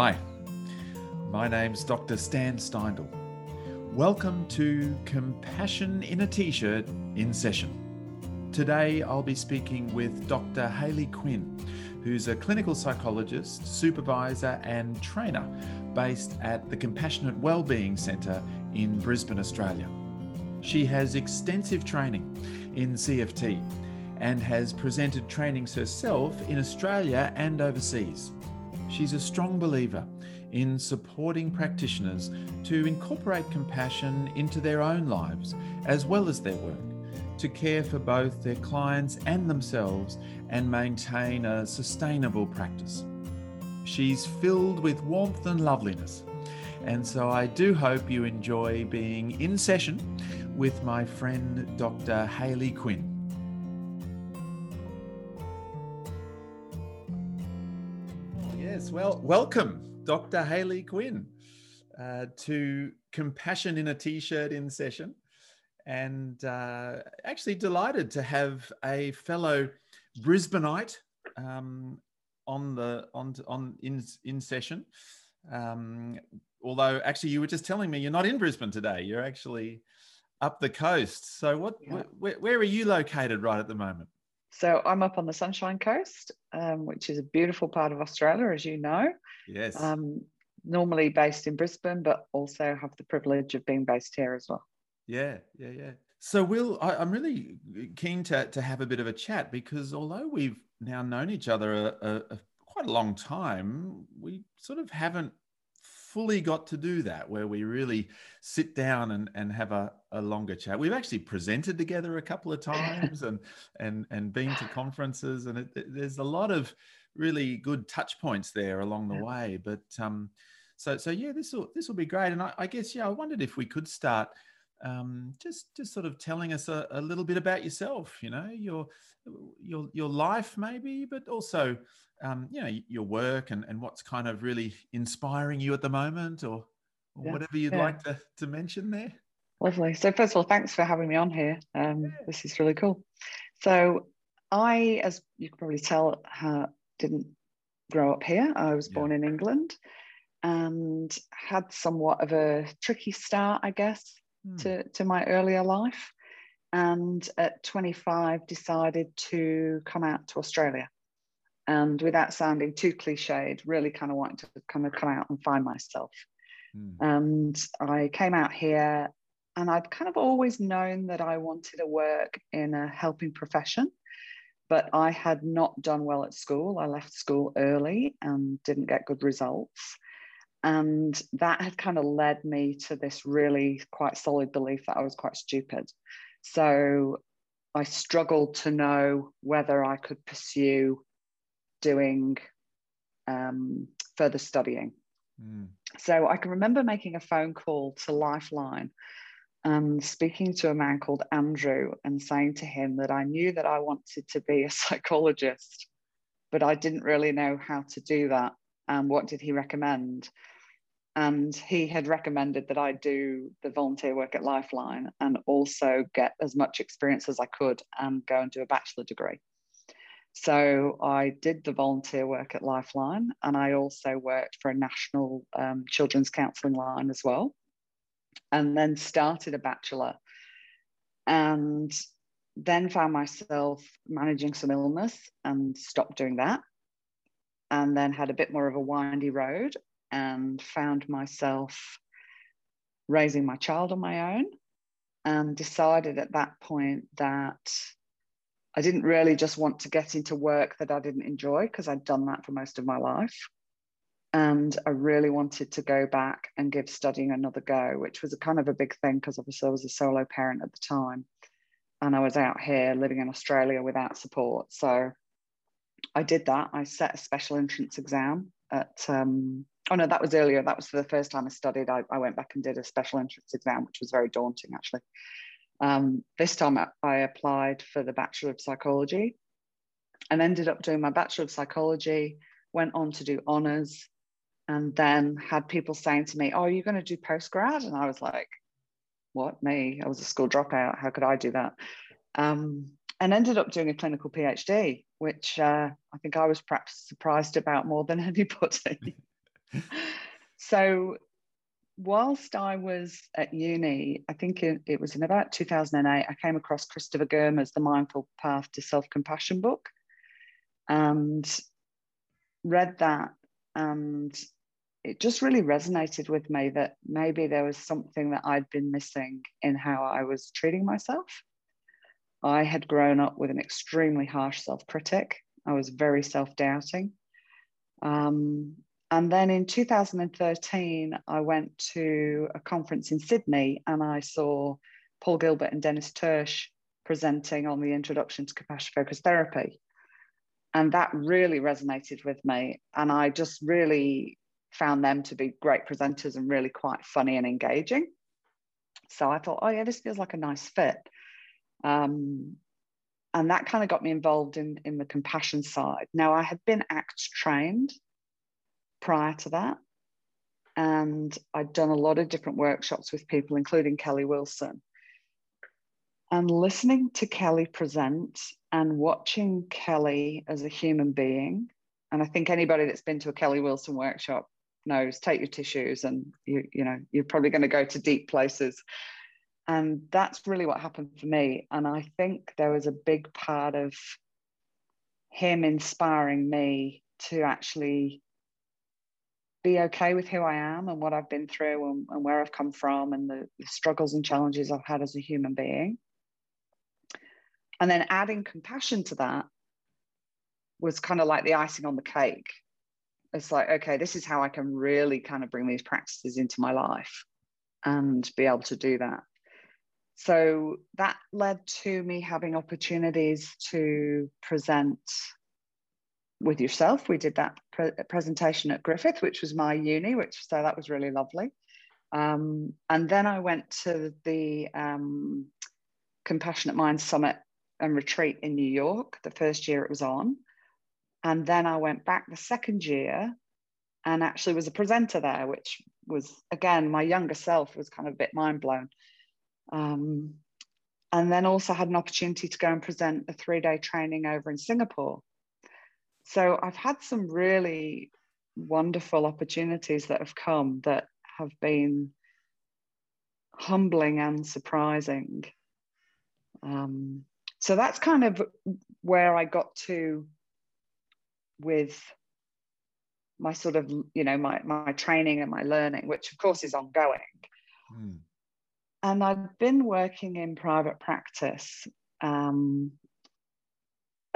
Hi, my name's Dr. Stan Steindl. Welcome to Compassion in a T shirt in session. Today I'll be speaking with Dr. Hayley Quinn, who's a clinical psychologist, supervisor, and trainer based at the Compassionate Wellbeing Centre in Brisbane, Australia. She has extensive training in CFT and has presented trainings herself in Australia and overseas. She's a strong believer in supporting practitioners to incorporate compassion into their own lives as well as their work, to care for both their clients and themselves and maintain a sustainable practice. She's filled with warmth and loveliness. And so I do hope you enjoy being in session with my friend Dr. Hayley Quinn. Yes, well, welcome, Dr. Hayley Quinn, uh, to Compassion in a T-shirt in session, and uh, actually delighted to have a fellow Brisbaneite um, on the on on in in session. Um, although, actually, you were just telling me you're not in Brisbane today. You're actually up the coast. So, what? Yeah. Where, where are you located right at the moment? So I'm up on the Sunshine Coast, um, which is a beautiful part of Australia, as you know. Yes. Um, normally based in Brisbane, but also have the privilege of being based here as well. Yeah, yeah, yeah. So, Will, I, am really keen to, to have a bit of a chat because although we've now known each other a, a, a quite a long time, we sort of haven't fully got to do that where we really sit down and, and have a, a longer chat. We've actually presented together a couple of times and and and been to conferences and it, there's a lot of really good touch points there along the way. But um, so so yeah, this will this will be great. And I, I, guess yeah, I wondered if we could start um, just just sort of telling us a, a little bit about yourself. You know your your your life maybe, but also um, you know your work and, and what's kind of really inspiring you at the moment or, or yeah, whatever you'd yeah. like to, to mention there? Lovely. So first of all thanks for having me on here. Um, yeah. this is really cool. So i as you can probably tell uh, didn't grow up here. I was born in england and had somewhat of a tricky start i guess hmm. to, to my earlier life. And at 25 decided to come out to australia and without sounding too cliched, really kind of wanted to kind of come out and find myself. Mm. And I came out here and I'd kind of always known that I wanted to work in a helping profession, but I had not done well at school. I left school early and didn't get good results. And that had kind of led me to this really quite solid belief that I was quite stupid. So I struggled to know whether I could pursue doing um, further studying. Mm. So I can remember making a phone call to Lifeline and speaking to a man called Andrew and saying to him that I knew that I wanted to be a psychologist, but I didn't really know how to do that. And what did he recommend? And he had recommended that I do the volunteer work at Lifeline and also get as much experience as I could and go and do a bachelor degree. So I did the volunteer work at Lifeline, and I also worked for a national um, children's counselling line as well, and then started a bachelor, and then found myself managing some illness and stopped doing that, and then had a bit more of a windy road and found myself raising my child on my own and decided at that point that I didn't really just want to get into work that I didn't enjoy because I'd done that for most of my life. And I really wanted to go back and give studying another go, which was a kind of a big thing because obviously I was a solo parent at the time. And I was out here living in Australia without support. So I did that. I set a special entrance exam at, um, oh no, that was earlier. That was for the first time I studied. I, I went back and did a special entrance exam, which was very daunting actually. Um, this time I applied for the Bachelor of Psychology and ended up doing my Bachelor of Psychology, went on to do honours, and then had people saying to me, Oh, are you going to do postgrad? And I was like, What, me? I was a school dropout. How could I do that? Um, and ended up doing a clinical PhD, which uh, I think I was perhaps surprised about more than anybody. so whilst I was at uni, I think it, it, was in about 2008, I came across Christopher Germer's The Mindful Path to Self Compassion book and read that. And it just really resonated with me that maybe there was something that I'd been missing in how I was treating myself. I had grown up with an extremely harsh self critic, I was very self doubting. Um, and then in 2013, I went to a conference in Sydney and I saw Paul Gilbert and Dennis Tirch presenting on the introduction to compassion focused therapy. And that really resonated with me. And I just really found them to be great presenters and really quite funny and engaging. So I thought, oh, yeah, this feels like a nice fit. Um, and that kind of got me involved in, in the compassion side. Now, I had been ACT trained prior to that. And I'd done a lot of different workshops with people, including Kelly Wilson. And listening to Kelly present and watching Kelly as a human being, and I think anybody that's been to a Kelly Wilson workshop knows take your tissues and you, you know, you're probably going to go to deep places. And that's really what happened for me. And I think there was a big part of him inspiring me to actually be okay with who I am and what I've been through and, and where I've come from and the, the struggles and challenges I've had as a human being. And then adding compassion to that was kind of like the icing on the cake. It's like, okay, this is how I can really kind of bring these practices into my life and be able to do that. So that led to me having opportunities to present with yourself. We did that pre- presentation at Griffith, which was my uni, which so that was really lovely. Um, and then I went to the um, Compassionate Minds Summit and retreat in New York, the first year it was on. And then I went back the second year and actually was a presenter there, which was, again, my younger self was kind of a bit mind blown. Um, and then also had an opportunity to go and present a three day training over in Singapore. So I've had some really wonderful opportunities that have come that have been humbling and surprising. Um, so that's kind of where I got to with my sort of, you know, my, my training and my learning, which of course is ongoing. Mm. And I've been working in private practice um,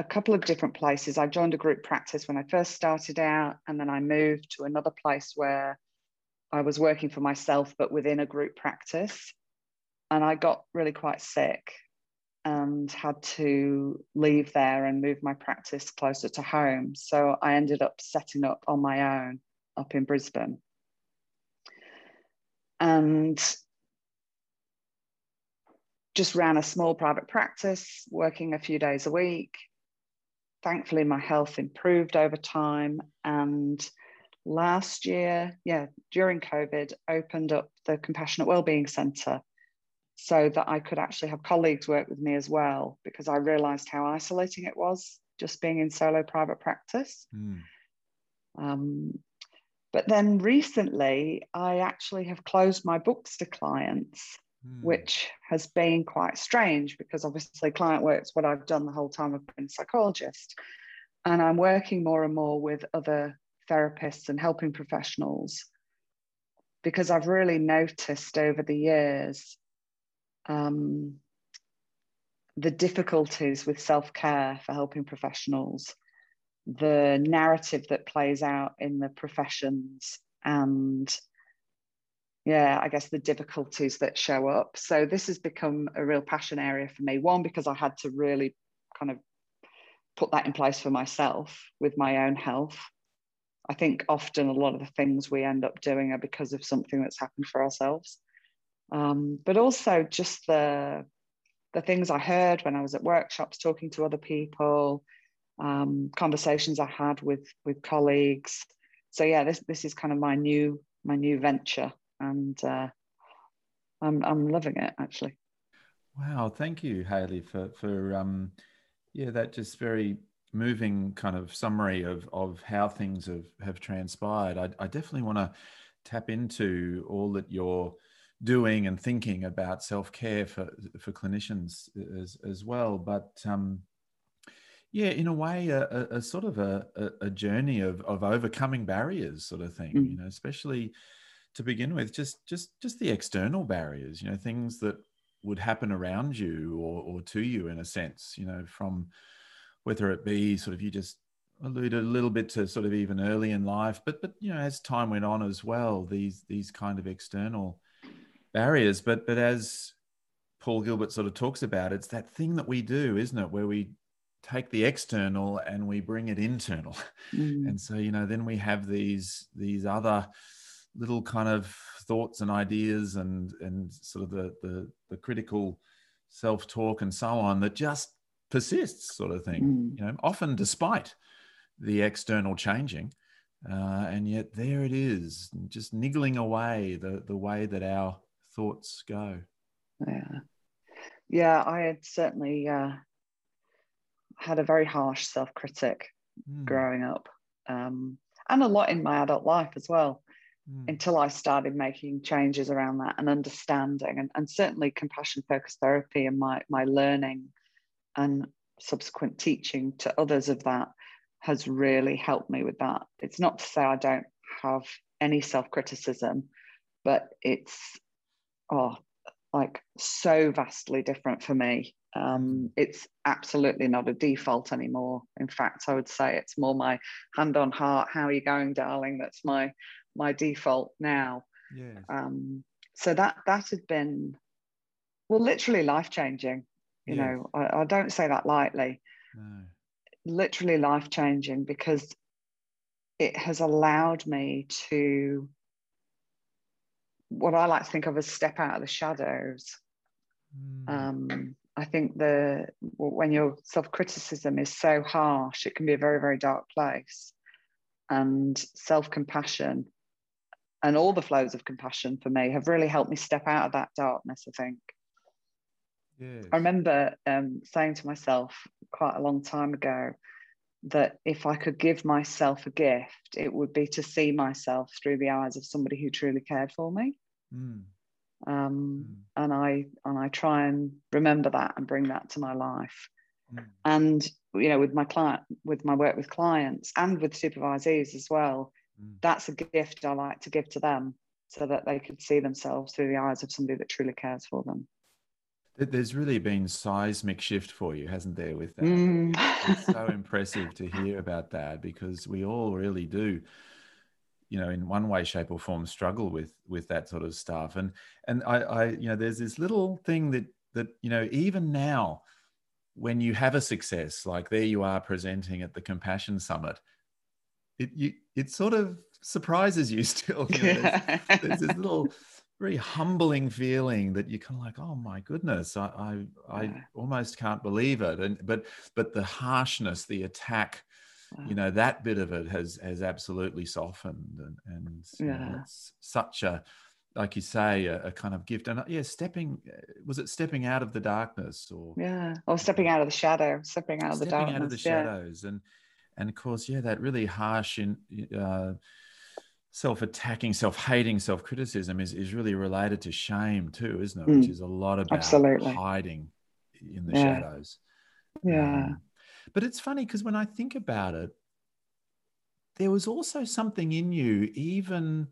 a couple of different places. I joined a group practice when I first started out, and then I moved to another place where I was working for myself, but within a group practice. And I got really quite sick and had to leave there and move my practice closer to home. So I ended up setting up on my own up in Brisbane. And just ran a small private practice, working a few days a week thankfully my health improved over time. And last year yeah during covid opened up the compassionate wellbeing centre so that i could actually have colleagues work with me as well because i realized how isolating it was just being in solo private practice. Mm. um, but then recently i actually have closed my books to clients mm. which has been quite strange because obviously client work is what I've done the whole time I've been a psychologist. And I'm working more and more with other therapists and helping professionals because I've really noticed over the years um, the difficulties with self care for helping professionals, the narrative that plays out in the professions, and yeah, I guess the difficulties that show up. So this has become a real passion area for me. One, because I had to really kind of put that in place for myself with my own health. I think often a lot of the things we end up doing are because of something that's happened for ourselves. Um, but also just the the things I heard when I was at workshops, talking to other people, um, conversations I had with with colleagues. So yeah, this this is kind of my new my new venture and uh, I'm I'm loving it actually. Wow, thank you, Hayley, for for um, yeah, that just very moving kind of summary of of how things have have transpired, I, I definitely want to tap into all that you're doing and thinking about self care for for clinicians as as well. But um, yeah, in a way, a, a, a sort of a, a, journey of of overcoming barriers, sort of thing. Mm. You know, especially to begin with, just just just the external barriers. You know, things that would happen around you or or to you in a sense. You know, from whether it be sort of you just alluded a little bit to sort of even early in life, but but you know as time went on as well, these these kind of external barriers. But but as Paul Gilbert sort of talks about, it's that thing that we do, isn't it, where we take the external and we bring it internal, mm. and so you know then we have these these other little kind of thoughts and ideas and and sort of the the, the critical self talk and so on that just persists sort of thing mm. you know often despite the external changing uh, and yet there it is just niggling away the the way that our thoughts go yeah yeah i had certainly uh, had a very harsh self-critic mm. growing up um, and a lot in my adult life as well mm. until i started making changes around that and understanding and, and certainly compassion focused therapy and my my learning and subsequent teaching to others of that has really helped me with that. It's not to say I don't have any self criticism, but it's oh, like so vastly different for me. Um, it's absolutely not a default anymore. In fact, I would say it's more my hand on heart. How are you going, darling? That's my my default now. Yeah. Um, so that that has been well, literally life changing. You yeah. know, I, I, don't say that lightly. No. Literally life changing because it has allowed me to what I like to think of as step out of the shadows. Mm. Um, I think the when your self criticism is so harsh, it can be a very very dark place, and self compassion and all the flows of compassion for me have really helped me step out of that darkness. I think. Yes. I remember um, saying to myself quite a long time ago that if I could give myself a gift, it would be to see myself through the eyes of somebody who truly cared for me. Mm. Um, mm. And I and I try and remember that and bring that to my life. Mm. And you know, with my client, with my work with clients and with supervisees as well, mm. that's a gift I like to give to them so that they could see themselves through the eyes of somebody that truly cares for them. There's really been seismic shift for you, hasn't there? With that, mm. it's so impressive to hear about that because we all really do, you know, in one way, shape, or form, struggle with with that sort of stuff. And and I, I you know, there's this little thing that that you know, even now, when you have a success, like there you are presenting at the Compassion Summit, it you it sort of surprises you still. You know, there's, there's this little very humbling feeling that you're kind of like, oh my goodness, I I, I almost can't believe it. And but but the harshness, the attack, you know, that bit of it has has absolutely softened, and and yeah. know, it's such a like you say, a, a, kind of gift. And uh, yeah, stepping was it stepping out of the darkness or yeah, or stepping out of the shadow, stepping out of the darkness, out of the shadows, yeah. and and of course, yeah, that really harsh in. Uh, self-attacking, self-hating, self-criticism is, is really related to shame too, isn't it? Mm. Which is a lot about Absolutely. hiding in the yeah. shadows. Yeah. Um, but it's funny because when I think about it, there was also something in you, even,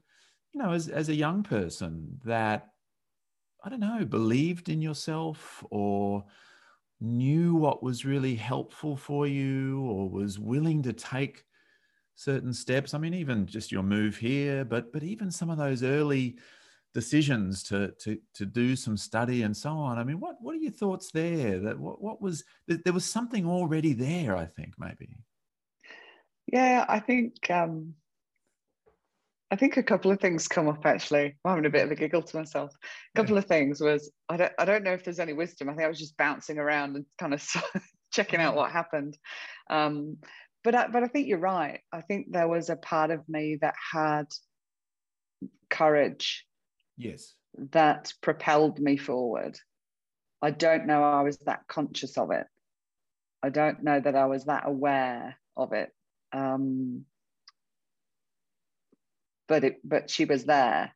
you know, as, as a young person that, I don't know, believed in yourself or knew what was really helpful for you or was willing to take certain steps. I mean, even just your move here, but but even some of those early decisions to to to do some study and so on. I mean, what what are your thoughts there? That what what was there was something already there? I think maybe. Yeah, I think um, I think a couple of things come up actually. I'm having a bit of a giggle to myself. A couple yeah. of things was I don't I don't know if there's any wisdom. I think I was just bouncing around and kind of checking out what happened. Um, but I, but I think you're right. I think there was a part of me that had courage. Yes. That propelled me forward. I don't know I was that conscious of it. I don't know that I was that aware of it. Um, but it, but she was there,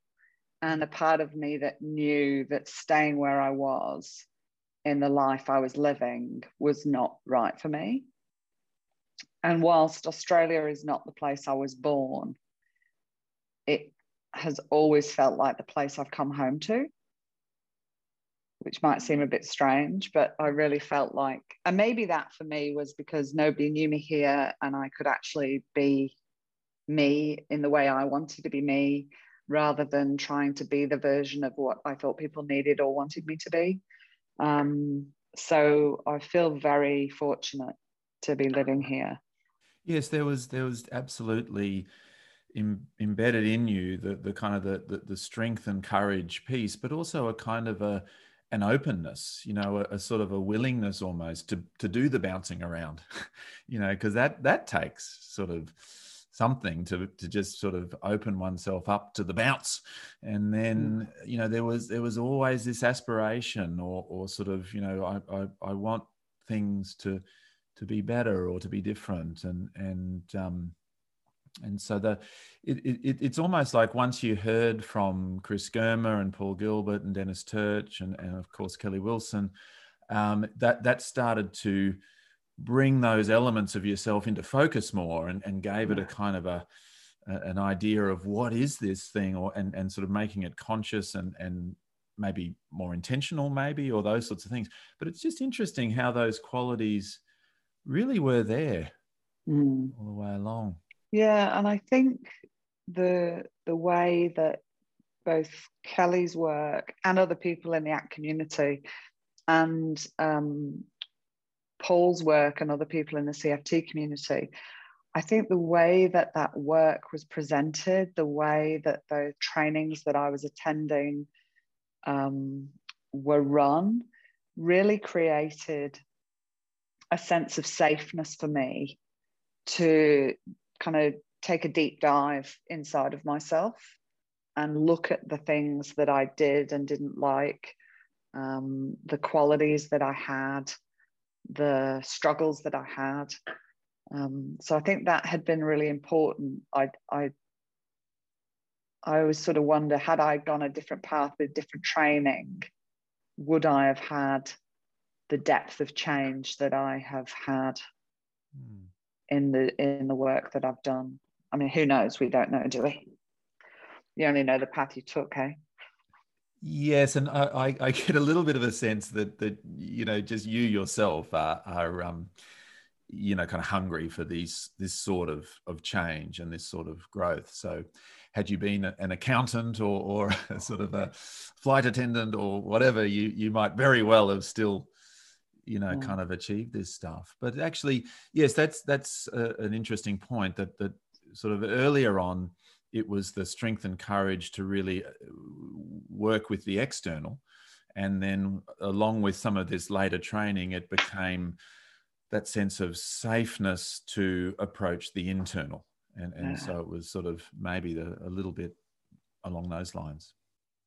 and a part of me that knew that staying where I was in the life I was living was not right for me. And whilst Australia is not the place I was born, it has always felt like the place I've come home to, which might seem a bit strange, but I really felt like, and maybe that for me was because nobody knew me here and I could actually be me in the way I wanted to be me rather than trying to be the version of what I thought people needed or wanted me to be. Um, so I feel very fortunate to be living here. Yes, there was there was absolutely Im, embedded in you the the kind of the, the, the strength and courage piece, but also a kind of a an openness, you know, a, a sort of a willingness almost to to do the bouncing around, you know, because that that takes sort of something to to just sort of open oneself up to the bounce and then mm. you know there was there was always this aspiration or or sort of you know I, I I, want things to to be better or to be different and and um and so the it, it, it's almost like once you heard from Chris Germer and Paul Gilbert and Dennis Tirch and, and of course Kelly Wilson, um, that that started to bring those elements of yourself into focus more and, and gave it a kind of a, a, an idea of what is this thing or and, and sort of making it conscious and and maybe more intentional maybe or those sorts of things. But it's just interesting how those qualities really were there mm. all the way along. Yeah, and I think the the way that both Kelly's work and other people in the ACT community and um, Paul's work and other people in the CFT community, I think the way that that work was presented, the way that the trainings that I was attending um, were run, really created a sense of safeness for me to kind of take a deep dive inside of myself and look at the things that I did and didn't like, um, the qualities that I had, the struggles that I had. Um, so I think that had been really important. I, I, I always sort of wonder had I gone a different path with different training, would I have had the depth of change that I have had? Mm in the in the work that I've done. I mean, who knows? We don't know, do we? You only know the path you took, hey? Yes, and I, I get a little bit of a sense that that you know just you yourself are, are um, you know kind of hungry for these this sort of of change and this sort of growth. So, had you been an accountant or or sort of a flight attendant or whatever, you you might very well have still you know, kind of achieved this stuff. But actually, yes, that's that's a, an interesting point. That that sort of earlier on, it was the strength and courage to really uh, work with the external, and then along with some of this later training, it became that sense of safeness to approach the internal, and and yeah. so it was sort of maybe the, a little bit along those lines.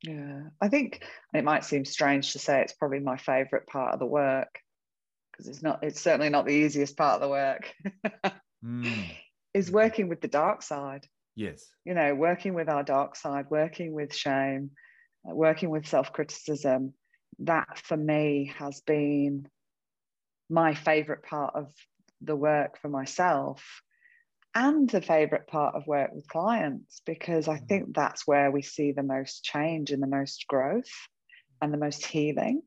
Yeah, I think it might seem strange to say it's probably my favorite part of the work because it's not it's certainly not the easiest part of the work mm. is working with the dark side yes you know working with our dark side working with shame uh, working with self-criticism that for me has been my favorite part of the work for myself and the favorite part of work with clients because I mm. think that's where we see the most change and the most growth and the most healing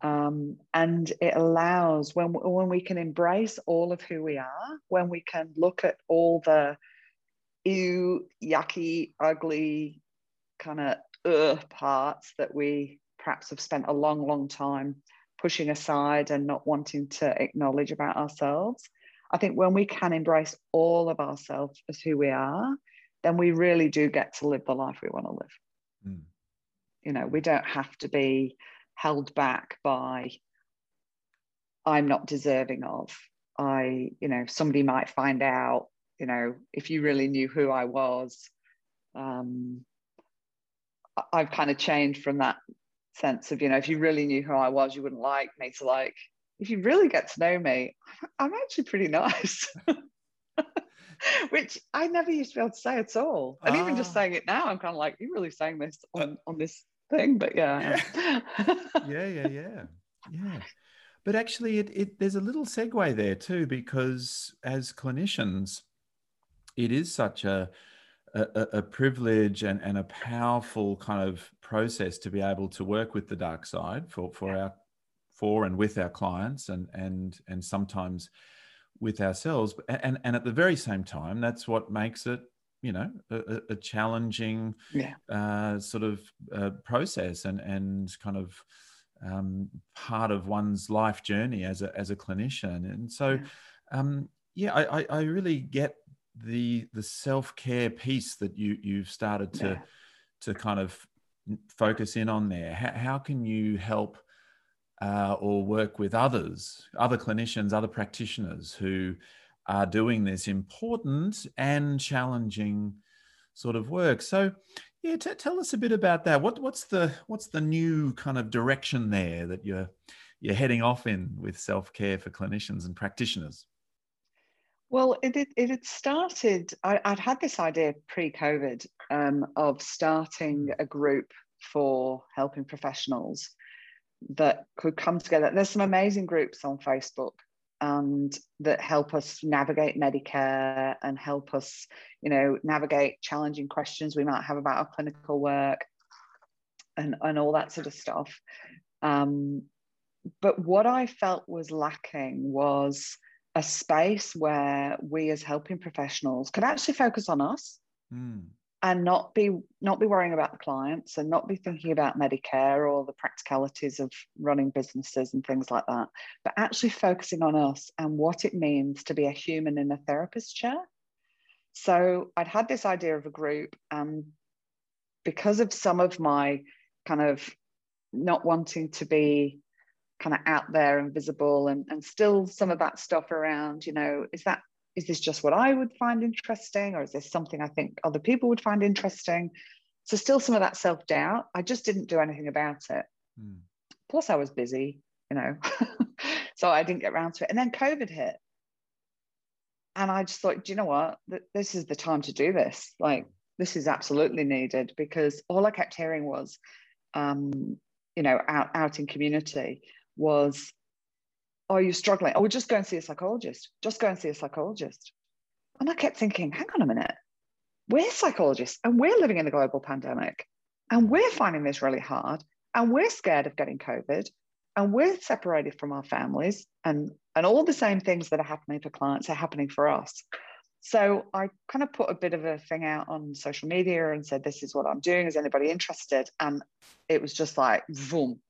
um, and it allows when when we can embrace all of who we are, when we can look at all the ew, yucky, ugly kind of uh parts that we perhaps have spent a long, long time pushing aside and not wanting to acknowledge about ourselves. I think when we can embrace all of ourselves as who we are, then we really do get to live the life we want to live. Mm. You know, we don't have to be held back by I'm not deserving of. I, you know, somebody might find out, you know, if you really knew who I was. Um, I've kind of changed from that sense of, you know, if you really knew who I was, you wouldn't like me to like if you really get to know me, I'm actually pretty nice. Which I never used to be able to say at all. And ah. even just ah. saying it now, I'm kind of like, you're really saying this uh, on, on this thing. But yeah. yeah, yeah, yeah. Yeah. But actually, it, it there's a little segue there too, because as clinicians, it is such a a, a, privilege and, and a powerful kind of process to be able to work with the dark side for, for our for and with our clients and and and sometimes with ourselves. And and at the very same time that's what makes it you know a, a challenging yeah. uh, sort of uh, process and and kind of um, part of one's life journey as a as a clinician. And so yeah, um, yeah I, I really get the the self care piece that you you've started to yeah. to kind of focus in on there. How, how can you help uh, or work with others, other clinicians, other practitioners who are doing this important and challenging sort of work? So, yeah, t- tell us a bit about that. What what's the what's the new kind of direction there that you're you're heading off in with self care for clinicians and practitioners? Well, it, it, it had started, I, would had this idea pre COVID um, of starting a group for helping professionals that could come together. There's some amazing groups on Facebook and that help us navigate Medicare and help us, you know, navigate challenging questions we might have about our clinical work and, and all that sort of stuff. Um, but what I felt was lacking was a space where we as helping professionals could actually focus on us mm. and not be not be worrying about the clients and not be thinking about medicare or the practicalities of running businesses and things like that but actually focusing on us and what it means to be a human in a therapist chair so i'd had this idea of a group and because of some of my kind of not wanting to be kind of out there and visible and, and still some of that stuff around you know is that is this just what i would find interesting or is this something i think other people would find interesting? So still some of that self-doubt. I just didn't do anything about it. Mm. plus i was busy you know. So i didn't get around to it. And then covid hit. And i just thought do you know what? This is the time to do this. Like this is absolutely needed. Because all i kept hearing was um, you know out, out in community was, Are you struggling? Oh, just go and see a psychologist. Just go and see a psychologist. And I kept thinking, Hang on a minute. We're psychologists and we're living in a global pandemic and we're finding this really hard and we're scared of getting COVID and we're separated from our families and, and all the same things that are happening for clients are happening for us. So I kind of put a bit of a thing out on social media and said, This is what I'm doing. Is anybody interested? And it was just like, boom,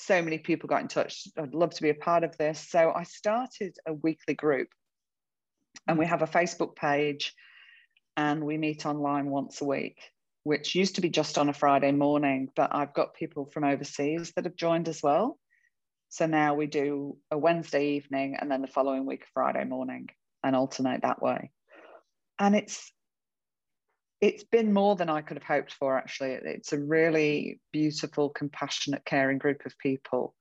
so many people got in touch. I'd love to be a part of this. So I started a weekly group and we mm. have a Facebook page and we meet online once a week, which used to be just on a Friday morning, but I've got people from overseas that have joined as well. So now we do a Wednesday evening and then the following week, Friday morning, and alternate that way. And it's it's been more than I could have hoped for, actually. It's a really beautiful, compassionate, caring group of people.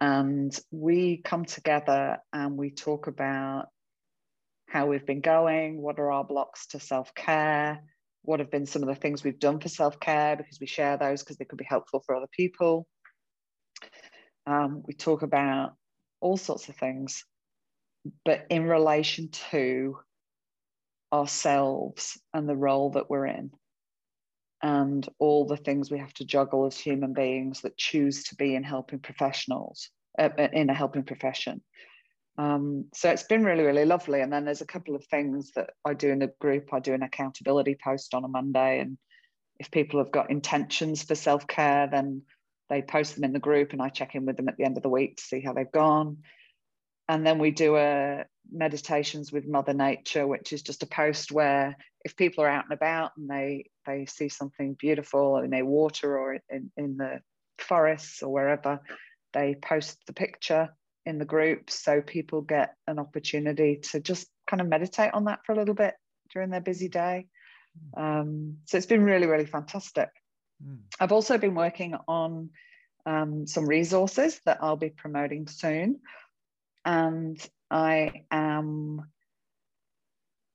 And we come together and we talk about how we've been going, what are our blocks to self care, what have been some of the things we've done for self care, because we share those because they could be helpful for other people. Um, we talk about all sorts of things, but in relation to ourselves and the role that we're in and all the things we have to juggle as human beings that choose to be in helping professionals uh, uh, in a helping profession. Um, so it's been really really lovely. And then there's a couple of things that i do in the group. I do an accountability post on a monday and if people have got intentions for self-care then they post them in the group and i check in with them at the end of the week to see how they've gone. And then we do a meditations with mother nature which is just a post where if people are out and about and they they see something beautiful in their water or in, in the forests or wherever they post the picture in the group so people get an opportunity to just kind of meditate on that for a little bit during their busy day um, so it's been really really fantastic mm. i've also been working on um, some resources that I'll be promoting soon. And I am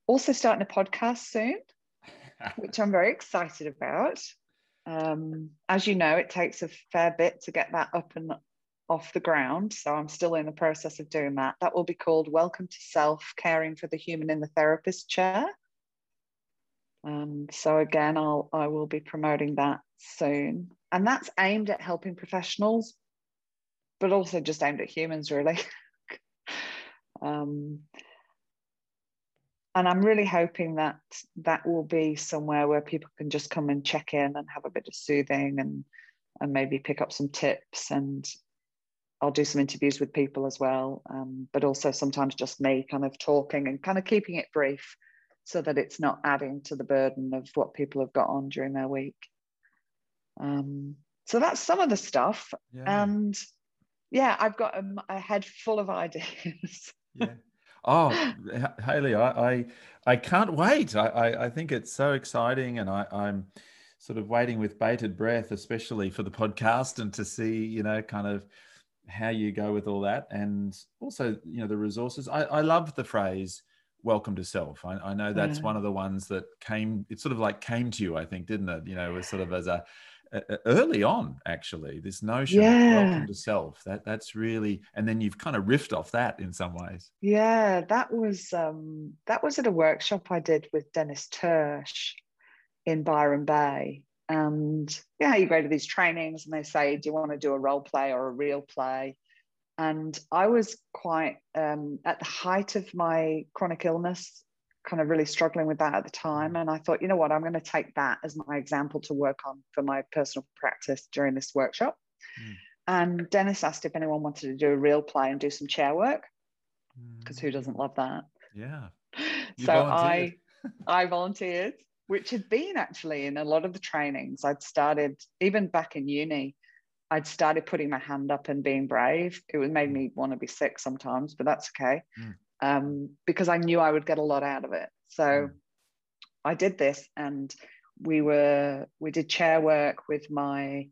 also starting a podcast soon, which I'm very excited about. Um, as you know, it takes a fair bit to get that up and off the ground. So I'm still in the process of doing that. That will be called Welcome to Self Caring for the Human in the Therapist Chair. Um, so again, I'll I will be promoting that soon, and that's aimed at helping professionals, but also just aimed at humans, really. um, and I'm really hoping that that will be somewhere where people can just come and check in and have a bit of soothing and and maybe pick up some tips and I'll do some interviews with people as well, um, but also sometimes just me kind of talking and kind of keeping it brief so that it's not adding to the burden of what people have got on during their week. Um, so that's some of the stuff. Yeah. And yeah, I've got a, a head full of ideas. Yeah. Oh, Hayley, I, I, I can't wait. I, I, I, think it's so exciting, and I, I'm sort of waiting with bated breath, especially for the podcast, and to see, you know, kind of how you go with all that, and also, you know, the resources. I, I love the phrase welcome to self I, I, know that's one of the ones that came it sort of like came to you i think didn't it you know it was sort of as a, a early on actually this notion yeah. of welcome to self that that's really and then you've kind of riffed off that in some ways. Yeah that was um that was at a workshop i did with dennis tirch in byron bay. And yeah you go to these trainings and they say do you want to do a role play or a real play? And I was quite um, at the height of my chronic illness, kind of really struggling with that at the time. And I thought, you know what, I'm going to take that as my example to work on for my personal practice during this workshop. Mm. And Dennis asked if anyone wanted to do a real play and do some chair work, because mm. who doesn't love that? Yeah. You so I, I volunteered, which had been actually in a lot of the trainings I'd started even back in uni. I'd started putting my hand up and being brave. It would made me want to be sick sometimes, but that's okay. Mm. Um, because I knew I would get a lot out of it. So mm. I did this and we were we did chair work with my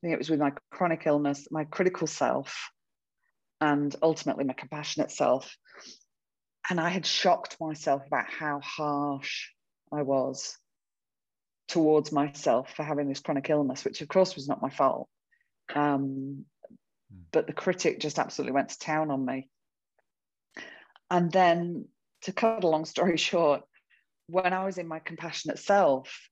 I think it was with my chronic illness, my critical self, and ultimately my compassionate self. And I had shocked myself about how harsh I was towards myself for having this chronic illness, which of course was not my fault. Um, hmm. but the critic just absolutely went to town on me. And then, to cut a long story short, when I was in my compassionate self,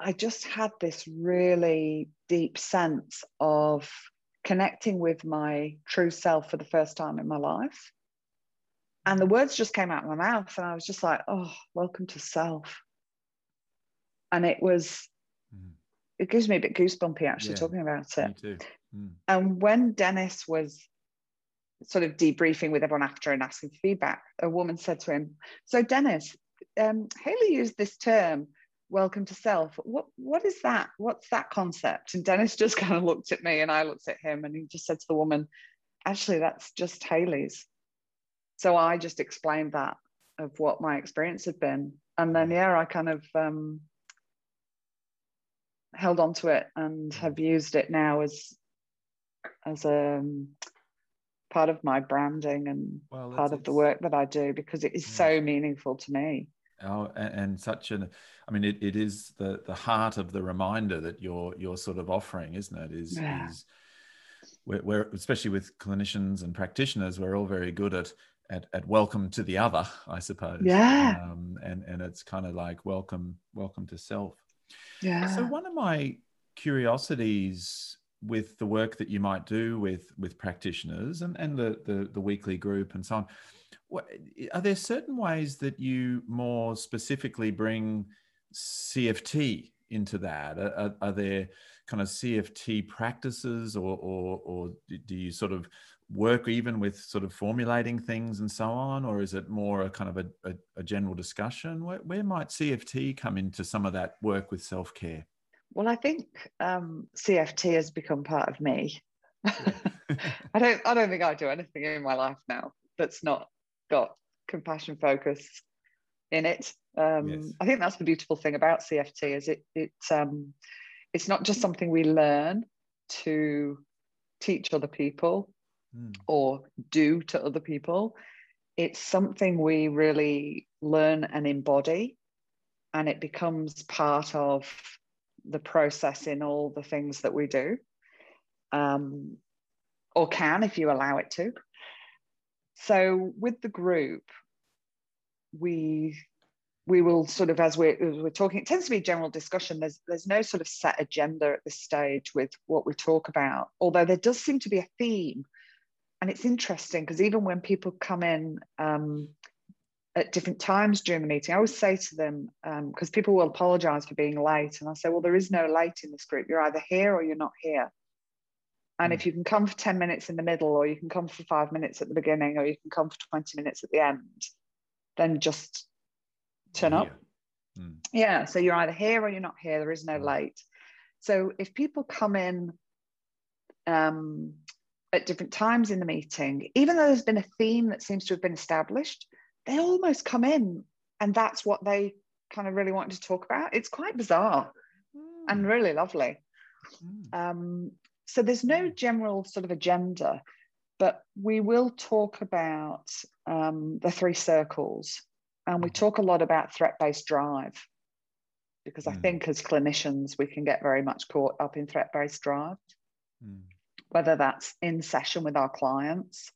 I just had this really deep sense of connecting with my true self for the first time in my life. And the words just came out of my mouth, and I was just like, oh, welcome to self and it was mm. it gives me a bit goosebumpy actually yeah, talking about it. Mm. And when Dennis was sort of debriefing with everyone after and asking for feedback, a woman said to him, "So Dennis, um, Hayley used this term." Welcome to self. What what is that? What's that concept? And Dennis just kind of looked at me and I looked at him and he just said to the woman, actually that's just Hayley's. So I just explained that of what my experience had been. And then yeah, I kind of um, held on to it and have used it now as as a um, part of my branding and well, part of the work that I do because it is yeah. so meaningful to me. Oh, and, and, such an, I mean, it, it is the the heart of the reminder that you're you're sort of offering, isn't it? Is yeah. is we're, we're especially with clinicians and practitioners, we're all very good at at, at welcome to the other, I suppose. Yeah. Um, and and it's kind of like welcome welcome to self. Yeah. So one of my curiosities with the work that you might do with with practitioners and, and the, the, the weekly group and so on, what, are there certain ways that you more specifically bring CFT into that? Are, are, there kind of CFT practices or, or, or do you sort of work even with sort of formulating things and so on or is it more a kind of a, a, a general discussion where, where, might cft come into some of that work with self-care well i think um, cft has become part of me i don't i don't think i do anything in my life now that's not got compassion focus in it um, yes. i think that's the beautiful thing about cft is it it um, it's not just something we learn to teach other people Mm. or do to other people. It's something we really learn and embody, and it becomes part of the process in all the things that we do, um, or can if you allow it to. So, with the group, we we will sort of as we're, as we're talking it tends to be general discussion there's there's no sort of set agenda at this stage with what we talk about although there does seem to be a theme and it's interesting because even when people come in um, at different times during the meeting i always say to them because um, people will apologize for being late and i say well there is no late in this group you're either here or you're not here and mm. if you can come for 10 minutes in the middle or you can come for five minutes at the beginning or you can come for 20 minutes at the end then just turn up. Mm. Yeah, so you're either here or you're not here. There is no mm. late. So if people come in um, at different times in the meeting, even though there's been a theme that seems to have been established, they almost come in and that's what they kind of really wanted to talk about. It's quite bizarre mm. and really lovely. Mm. Um, so there's no mm. general sort of agenda, but we will talk about um, the three circles and we mm. talk a lot about threat based drive because mm. I think as clinicians, we can get very much caught up in threat based drive, whether that's in session with our clients.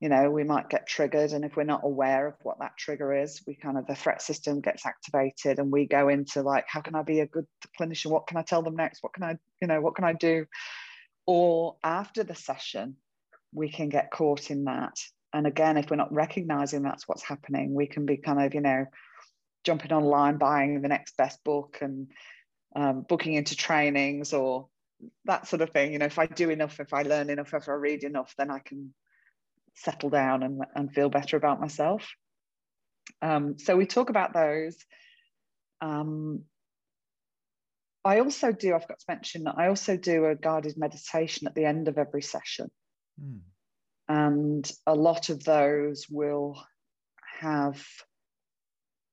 You know, we might get triggered, and if we're not aware of what that trigger is, we kind of the threat system gets activated, and we go into like, how can I be a good clinician? What can I tell them next? What can I, you know, what can I do? Or after the session, we can get caught in that and again if we're not recognizing that's what's happening we can be kind of you know jumping online buying the next best book and um, booking into trainings or that sort of thing you know if i do enough if i learn enough if i read enough then i can settle down and, and feel better about myself. Um, so we talk about those. Um, i also do i've got to mention that i also do a guided meditation at the end of every session. Mm and a lot of those will have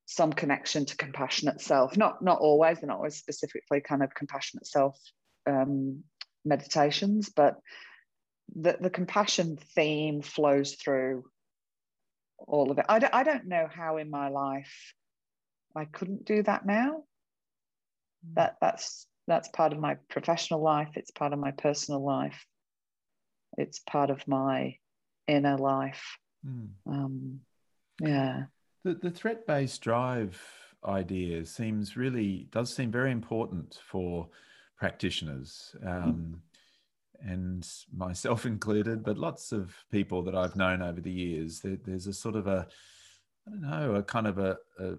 some connection to compassionate self. Not not always they're not always specifically kind of compassionate self um, meditations but the, the compassion theme flows through all of it I don't, I don't know how in my life i couldn't do that now hmm. that that's that's part of my professional life it's part of my personal life it's part of my inner life. Mm. Um, yeah. The, the threat based drive idea seems really, does seem very important for practitioners. Um, mm. And myself included, but lots of people that I've known over the years, there, there's a sort of a, I don't know, a kind of a, a,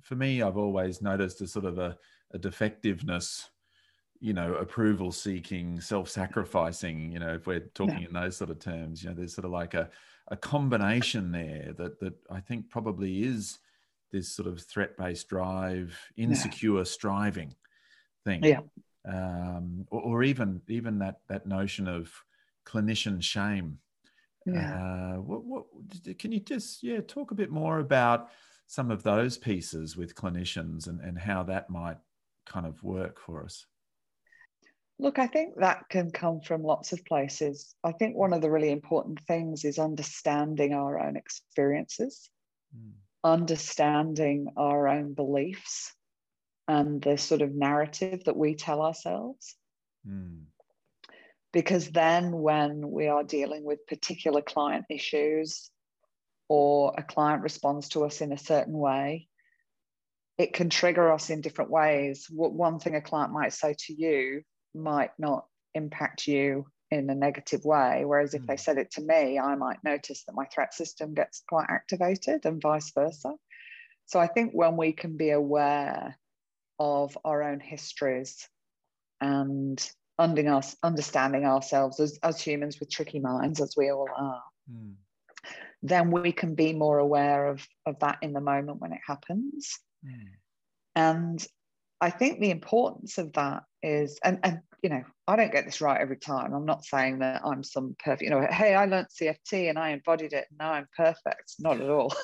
for me, I've always noticed a sort of a, a defectiveness you know approval seeking self-sacrificing you know if we're talking yeah. in those sort of terms you know there's sort of like a, a combination there that that i think probably is this sort of threat-based drive insecure yeah. striving thing yeah um, or, or, even even that that notion of clinician shame yeah. Uh, what, what can you just yeah talk a bit more about some of those pieces with clinicians and, and how that might kind of work for us Look, I think that can come from lots of places. I think one of the really important things is understanding our own experiences, mm. understanding our own beliefs, and the sort of narrative that we tell ourselves. Mm. Because then, when we are dealing with particular client issues or a client responds to us in a certain way, it can trigger us in different ways. What one thing a client might say to you might not impact you in a negative way. Whereas if mm. they hmm. said it to me, I might notice that my threat system gets quite activated and vice versa. So I think when we can be aware of our own histories and understanding ourselves as, as humans with tricky minds, as we all are, mm. then we can be more aware of, of that in the moment when it happens. Mm. And I think the importance of that is, and, and you know, I don't get this right every time. I'm not saying that I'm some perfect, you know, hey, I learned CFT and I embodied it and now I'm perfect. Not at all.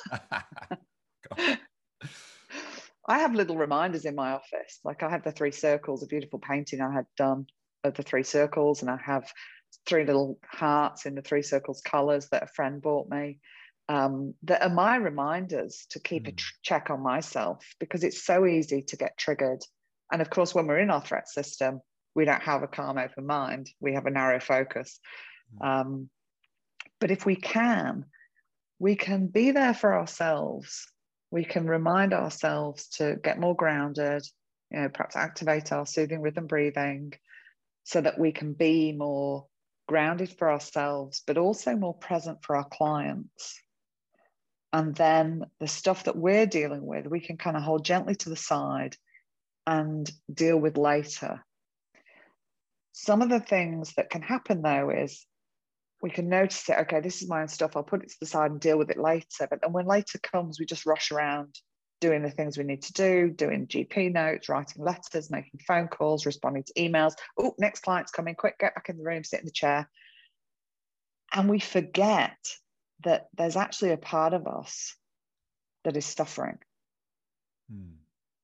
I have little reminders in my office. Like I have the three circles, a beautiful painting I had done of the three circles, and I have three little hearts in the three circles colors that a friend bought me. Um, that are my reminders to keep mm. a tr- check on myself because it's so easy to get triggered. And of course, when we're in our threat system, we don't have a calm, open mind. We have a narrow focus. Mm. Um, but if we can, we can be there for ourselves. We can remind ourselves to get more grounded, you know, perhaps activate our soothing rhythm breathing so that we can be more grounded for ourselves, but also more present for our clients. And then the stuff that we're dealing with, we can kind of hold gently to the side and deal with later. Some of the things that can happen though is we can notice it, okay, this is my own stuff, I'll put it to the side and deal with it later. But then when later comes, we just rush around doing the things we need to do, doing GP notes, writing letters, making phone calls, responding to emails. Oh, next client's coming, quick, get back in the room, sit in the chair. And we forget that there's actually a part of us that is suffering. Hmm.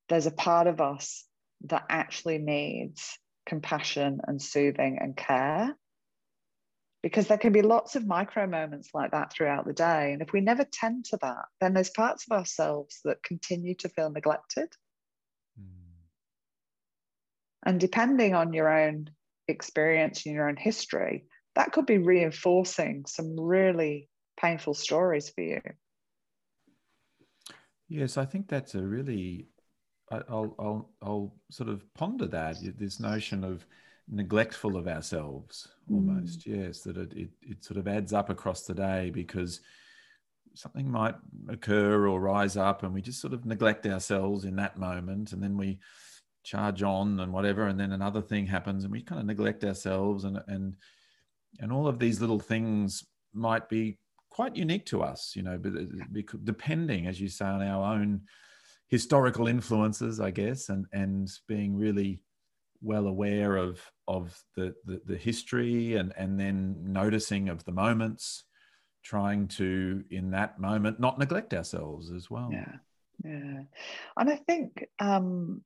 There's a part of us that actually needs compassion and soothing and care because there can be lots of micro moments like that throughout the day. And if we never tend to that, then there's parts of ourselves that continue to feel neglected. Mm. And depending on your own experience and your own history, that could be reinforcing some really painful stories for you. Yes, I think that's a really, I'll, I'll, I'll sort of ponder that this notion of neglectful of ourselves almost mm. yes that it, it, it sort of adds up across the day because something might occur or rise up and we just sort of neglect ourselves in that moment and then we charge on and whatever and then another thing happens and we kind of neglect ourselves and and and all of these little things might be quite unique to us you know but depending as you say on our own historical influences i guess and and being really well aware of of the, the, the history and and then noticing of the moments trying to in that moment not neglect ourselves as well. Yeah yeah. And i think um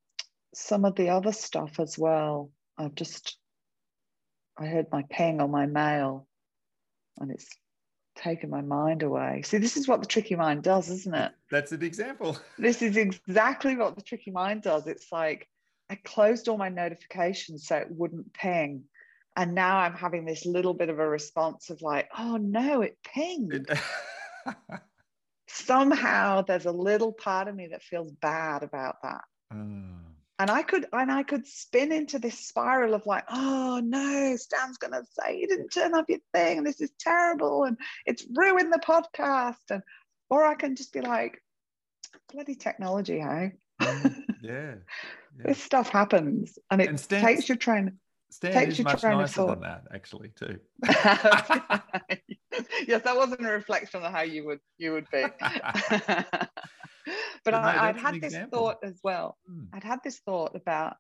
some of the other stuff as well i've just i heard my ping on my mail and it's taken my mind away. See this is what the tricky mind does isn't it? That's an example. This is exactly what the tricky mind does. It's like I closed all my notifications so it wouldn't ping. And now I'm having this little bit of a response of like, oh no, it pinged. Somehow there's a little part of me that feels bad about that. Uh. And I could and I could spin into this spiral of like, oh no, Stan's gonna say you didn't turn off your thing, and this is terrible, and it's ruined the podcast. And or I can just be like, bloody technology, hey? Mm, yeah this stuff happens and it and Stan, takes your train Stan takes is your much train nicer than that actually too. Yes that wasn't a reflection on how you would you would be. But no, I, would had this thought as well. Hmm. i'd had this thought about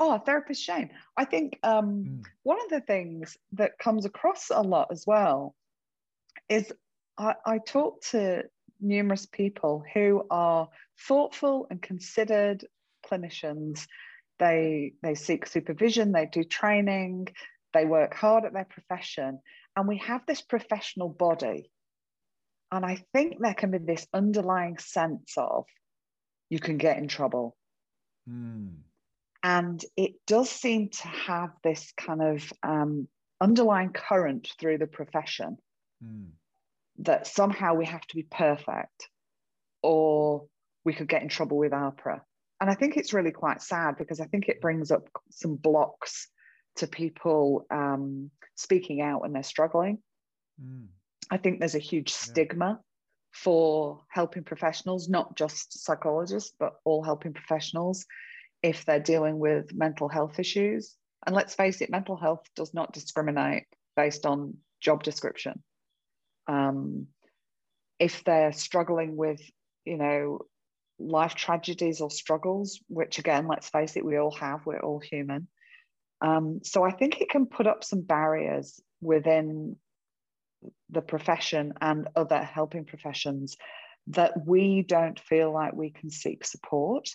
oh therapist shame i think um, mm. one of the things that comes across a lot as well is I, I talk to numerous people who are thoughtful and considered clinicians. They, they seek supervision, they do training, they work hard at their profession. And we have this professional body. And I think there can be this underlying sense of you can get in trouble. Mm. And it does seem to have this kind of um, underlying current through the profession mm. that somehow we have to be perfect or we could get in trouble with AHPRA and I think it's really quite sad because I think it brings up some blocks to people um, speaking out when they're struggling. Mm. I think there's a huge stigma yeah. for helping professionals, not just psychologists, but all helping professionals if they're dealing with mental health issues. And let's face it, mental health does not discriminate based on job description. Um, if they're struggling with, you know, life tragedies or struggles, which again, let's face it, we all have, we're all human. Um, so I think it can put up some barriers within the profession and other helping professions that we don't feel like we can seek support,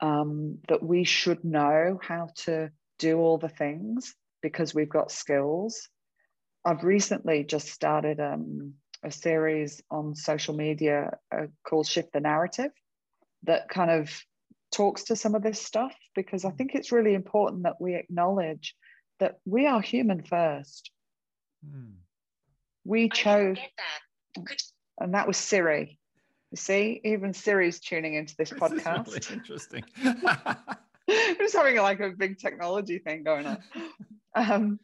um, that we should know how to do all the things because we've got skills. I've recently just started um, a series on social media uh, called Shift the Narrative that kind of talks to some of this stuff because I think it's really important that we acknowledge that we are human first. Hmm. We chose, that. and that was Siri. You see, even Siri's tuning into this, this podcast. really interesting. I'm just having like a big technology thing going on. Um,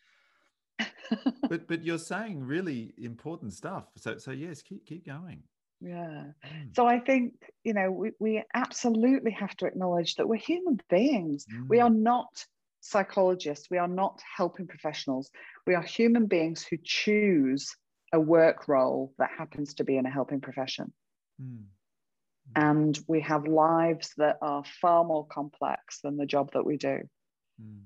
but but you're saying really important stuff. So so yes, keep keep going. Yeah. Mm. So I think, you know, we, we absolutely have to acknowledge that we're human beings. Mm. We are not psychologists. We are not helping professionals. We are human beings who choose a work role that happens to be in a helping profession. Mm. And we have lives that are far more complex than the job that we do. Mm.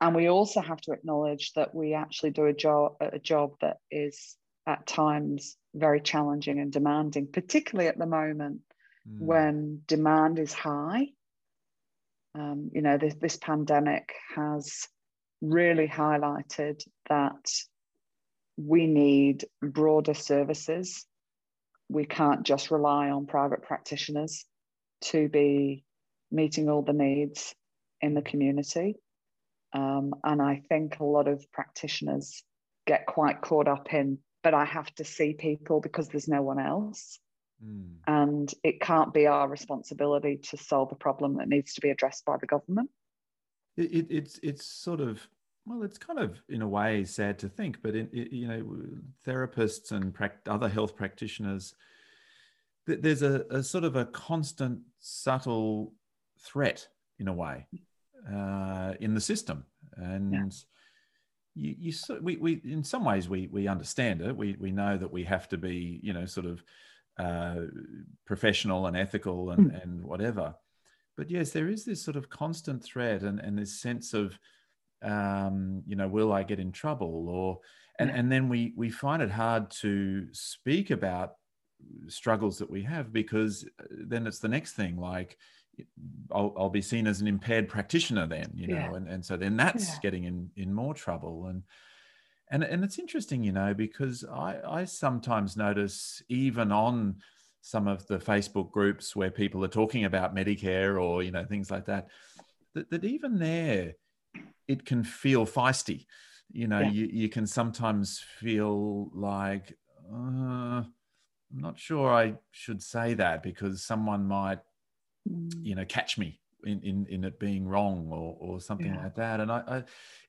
And we also have to acknowledge that we actually do a job a job that is at times very challenging and demanding, particularly at the moment mm. when demand is high. Um, you know, this, this pandemic has really highlighted that we need broader services. We can't just rely on private practitioners to be meeting all the needs in the community. Um, and I think a lot of practitioners get quite caught up in but I have to see people because there's no one else. Mm. And it can't be our responsibility to solve a problem that needs to be addressed by the government. It, it, it's it's sort of well, it's kind of in a way sad to think, but in, it, you know, therapists and other health practitioners, there's a, a, sort of a constant, subtle threat in a way uh, in the system, and. Yeah you, you we, we in some ways we we understand it. We we know that we have to be you know sort of uh, professional and ethical and mm. and whatever. But yes, there is this sort of constant threat and and this sense of um, you know will I get in trouble or and and then we we find it hard to speak about struggles that we have because uh, then it's the next thing like I'll, I'll be seen as an impaired practitioner then, you know, yeah. and, and so then that's yeah. getting in, in more trouble. And, and, and it's interesting, you know, because I, I sometimes notice even on some of the Facebook groups where people are talking about Medicare or, you know, things like that, that, that even there it can feel feisty. You know, yeah. you, you can sometimes feel like, uh, I'm not sure I should say that because someone might you mm. know catch me in, in, in it being wrong or, or something yeah. like that. And I, I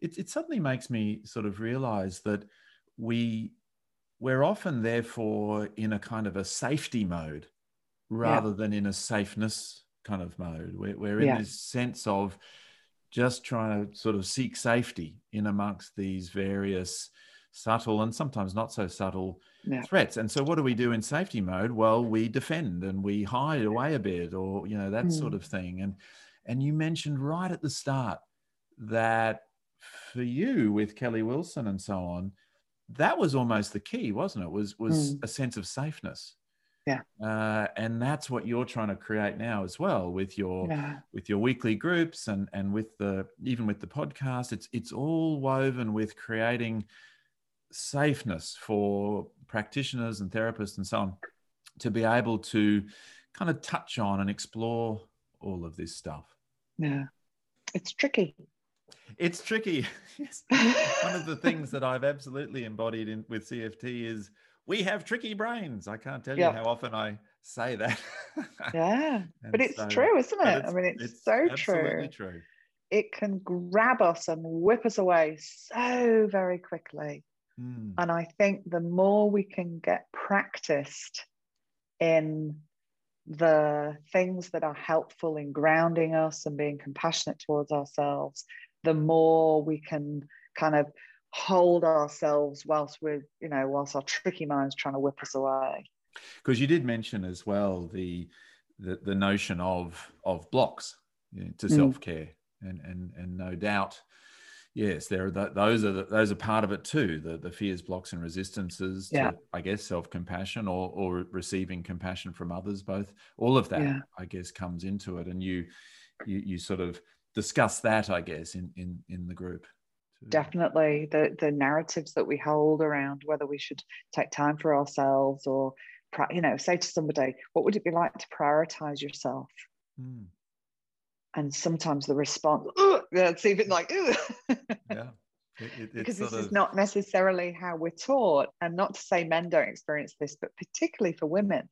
it, it suddenly makes me sort of realize that we we're often therefore in a kind of a safety mode rather yeah. than in a safeness kind of mode. We're, we're in yeah. this sense of just trying to sort of seek safety in amongst these various subtle and sometimes not so subtle yeah. threats. And so, what do we do in safety mode? Well, we defend and we hide away a bit, or you know that mm. sort of thing. And and you mentioned right at the start that for you with Kelly Wilson and so on, that was almost the key, wasn't it? Was was mm. a sense of safeness. Yeah. Uh, and that's what you're trying to create now as well with your yeah. with your weekly groups and and with the even with the podcast. It's it's all woven with creating safeness for practitioners and therapists and so on to be able to kind of touch on and explore all of this stuff. Yeah, it's tricky. It's tricky. yes. One of the things that I've absolutely embodied in with CFT is we have tricky brains. I can't tell yep. you how often I say that. yeah, but it's so, true, isn't it? I mean, it's, it's so true. true. It can grab us and whip us away so very quickly. Mm. And I think the more we can get practiced in the things that are helpful in grounding us and being compassionate towards ourselves, the more we can kind of hold ourselves whilst we're, you know, whilst our tricky mind's trying to whip us away. Because you did mention as well the the, the notion of of blocks you know, to mm. self care, and and and no doubt yes, there are those are the, those are part of it too. The the fears, blocks, and resistances. Yeah. To, I guess self compassion or or receiving compassion from others. Both all of that, yeah. I guess, comes into it, and you you you sort of discuss that, I guess, in in in the group. Definitely, the the narratives that we hold around whether we should take time for ourselves or, you know, say to somebody, "What would it be like to prioritize yourself?" Mm. And sometimes the response, it's even like, yeah. It, it, because this of... is not necessarily how we're taught. And not to say men don't experience this, but particularly for women,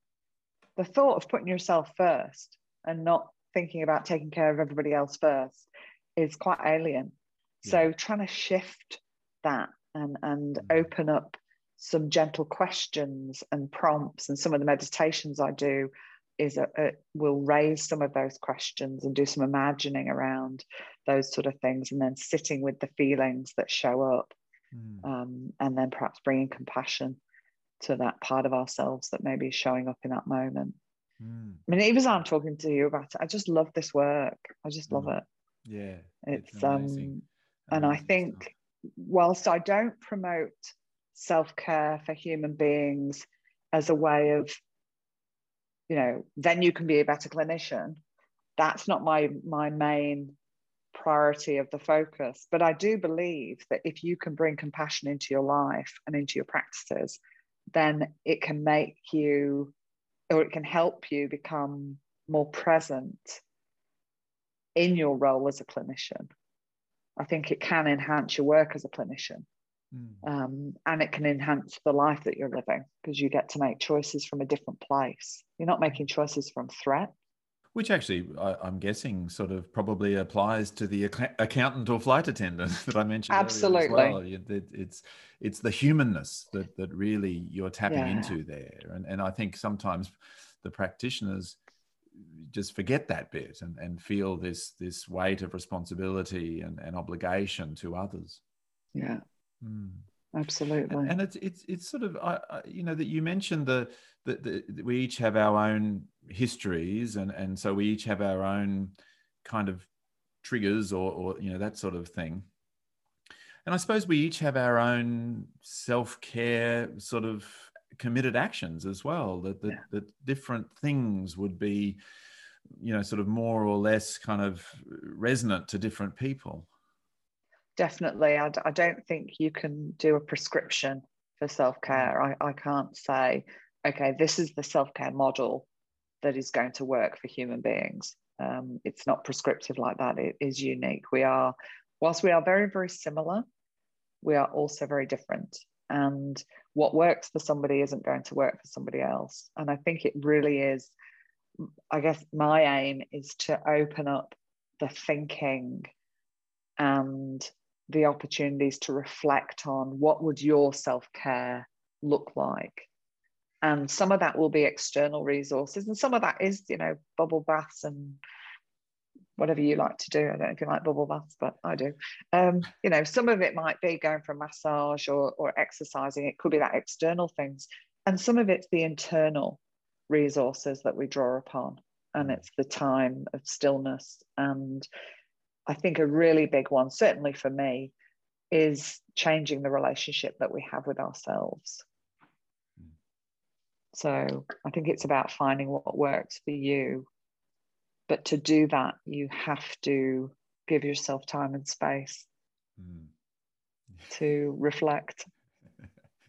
the thought of putting yourself first and not thinking about taking care of everybody else first is quite alien. Yeah. So trying to shift that and and mm-hmm. open up some gentle questions and prompts and some of the meditations I do is a, a, will raise some of those questions and do some imagining around those sort of things and then sitting with the feelings that show up mm. um, and then perhaps bringing compassion to that part of ourselves that maybe is showing up in that moment mm. i mean even as i'm talking to you about it i just love this work i just love mm. it yeah it's, it's um amazing and i think stuff. whilst i don't promote self-care for human beings as a way of you know then you can be a better clinician. That's not my my main priority of the focus. But i do believe that if you can bring compassion into your life and into your practices then it can make you or it can help you become more present in your role as a clinician. I think it can enhance your work as a clinician mm. um, and it can enhance the life that you're living because you get to make choices from a different place you're not making choices from threat which actually, I, am guessing, sort of probably applies to the ac- accountant or flight attendant that I mentioned. Absolutely. well. It, it's it's the humanness that that really you're tapping yeah. into there, and and I think sometimes the practitioners just forget that bit and, and feel this this weight of responsibility and, and obligation to others. Yeah. Mm. Absolutely. And, and, it's it's it's sort of I, I, you know that you mentioned the that we each have our own histories and and so we each have our own kind of triggers or or you know that sort of thing. And i suppose we each have our own self-care sort of committed actions as well that that, yeah. that different things would be you know sort of more or less kind of resonant to different people definitely I, I don't think you can do a prescription for self-care mm. I, I can't say okay, this is the self care model that is going to work for human beings. Um, it's not prescriptive like that, it is unique. We are, whilst we are very, very similar, we are also very different. And what works for somebody isn't going to work for somebody else. And I think it really is, I guess my aim is to open up the thinking and the opportunities to reflect on what would your self-care look like? And some of that will be external resources and some of that is you know bubble baths and whatever you like to do. I don't know if you like bubble baths but i do. Um, you know some of it might be going for a massage or, or exercising. It could be that external things. And some of it's the internal resources that we draw upon. And it's the time of stillness and i think a really big one certainly for me is changing the relationship that we have with ourselves so I think it's about finding what works for you. But to do that, you have to give yourself time and space mm. to reflect.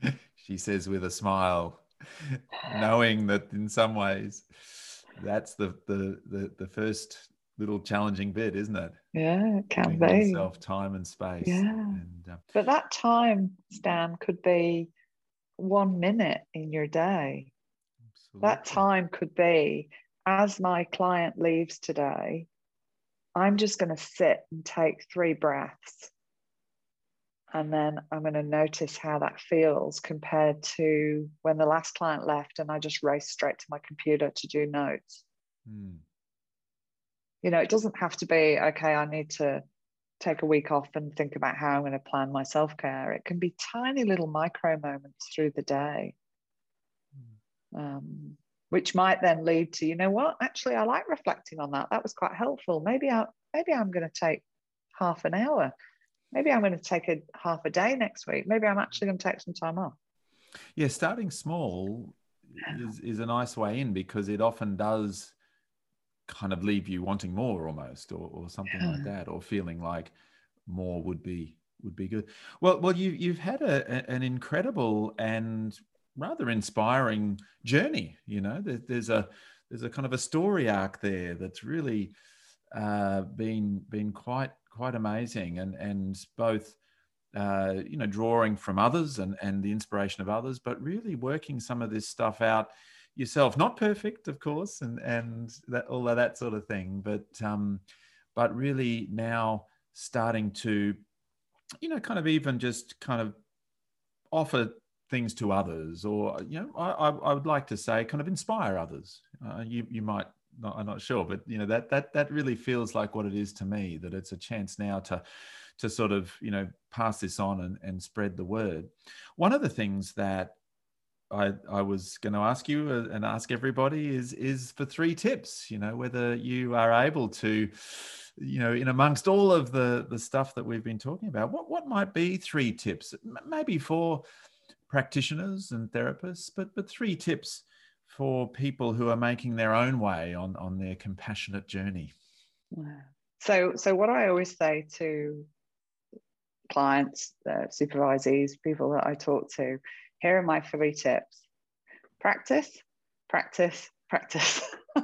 she says with a smile, knowing that in some ways that's the, the the the, first little challenging bit, isn't it? Yeah, it can Giving be. Yourself time and space. Yeah. And, uh, but that time, Stan, could be one minute in your day. Absolutely. That time could be as my client leaves today, I'm just going to sit and take three breaths. And then I'm going to notice how that feels compared to when the last client left and I just raced straight to my computer to do notes. Mm. You know, it doesn't have to be, okay, I need to take a week off and think about how I'm going to plan my self care. It can be tiny little micro moments through the day. Um, which might then lead to you know what? Actually I like reflecting on that. That was quite helpful. Maybe I maybe I'm going to take half an hour. Maybe I'm going to take a half a day next week. Maybe I'm actually going to take some time off. Yeah starting small is, is a nice way in because it often does kind of leave you wanting more almost or, or something yeah. like that or feeling like more would be would be good well well you you've had a, a, an incredible and rather inspiring journey you know there, there's a there's a kind of a story arc there that's really uh, been been quite quite amazing and and both uh, you know drawing from others and and the inspiration of others but really working some of this stuff out yourself. Not perfect of course and and that all of that sort of thing but um but really now starting to you know kind of even just kind of offer things to others or you know i i would like to say kind of inspire others. Uh, you you might not, i'm not sure but you know that that that really feels like what it is to me that it's a chance now to to sort of you know pass this on and, and spread the word. One of the things that I, I was going to ask you uh, and ask everybody is is for three tips you know whether you are able to you know in amongst all of the the stuff that we've been talking about what what might be three tips? Maybe for practitioners and therapists but but three tips for people who are making their own way on on their compassionate journey. So so what i always say to clients uh, supervisees people that i talk to here are my three tips practice, practice, practice.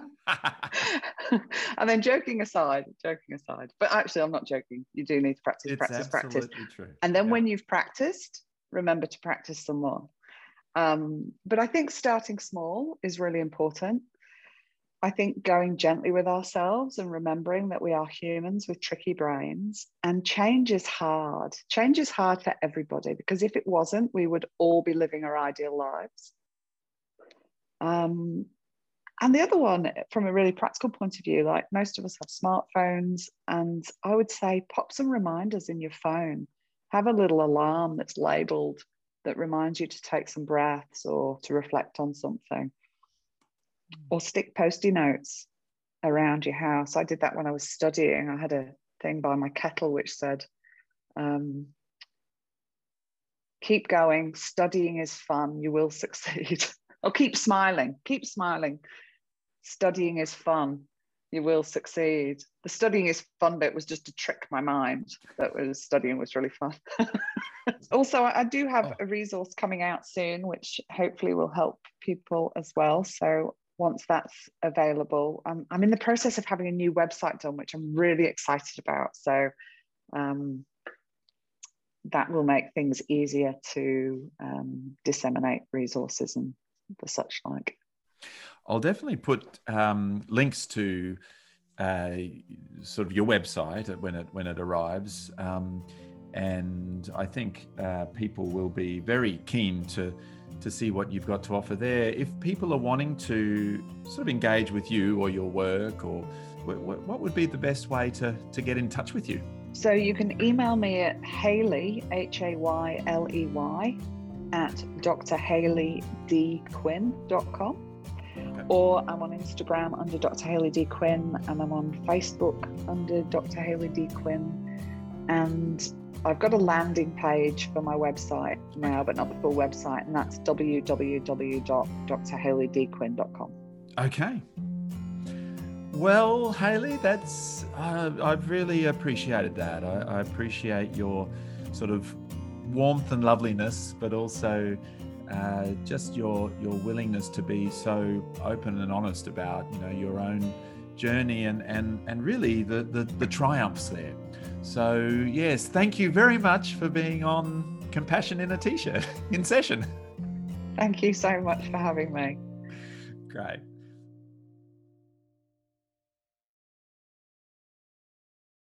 and then joking aside, joking aside, but actually, I'm not joking. You do need to practice, it's practice, practice. True. And then yeah. when you've practiced, remember to practice some more. Um, but I think starting small is really important. I think going gently with ourselves and remembering that we are humans with tricky brains and change is hard. Change is hard for everybody because if it wasn't, we would all be living our ideal lives. Um, and the other one, from a really practical point of view, like most of us have smartphones, and I would say pop some reminders in your phone. Have a little alarm that's labeled that reminds you to take some breaths or to reflect on something or stick post-it notes around your house. I did that when I was studying. I had a thing by my kettle which said, um, keep going, studying is fun, you will succeed. or keep smiling, keep smiling. Studying is fun, you will succeed. The studying is fun bit was just to trick my mind that was studying was really fun. also, I do have oh. a resource coming out soon, which hopefully will help people as well. So once that's available. Um, I'm in the process of having a new website done, which I'm really excited about. So um, that will make things easier to um, disseminate resources and the such like. I'll definitely put um, links to uh, sort of your website when it when it arrives, um, and I think uh, people will be very keen to to see what you've got to offer there. If people are wanting to sort of engage with you or your work, or what would be the best way to, to get in touch with you? So you can email me at Hayley, H A Y L E Y, at drhayleydquinn.com. Okay. Or I'm on Instagram under Dr. Hayley D. Quinn, and I'm on Facebook under Dr. Hayley D. Quinn. And I've got a landing page for my website now, but not the full website, and that's www.drhayleydquinn.com. Okay. Well, Hayley, that's uh, I've really appreciated that. I, I, appreciate your sort of warmth and loveliness, but also uh, just your your willingness to be so open and honest about you know your own journey and and and really the the, the triumphs there. So, yes, thank you very much for being on Compassion in a T shirt in session. Thank you so much for having me. Great.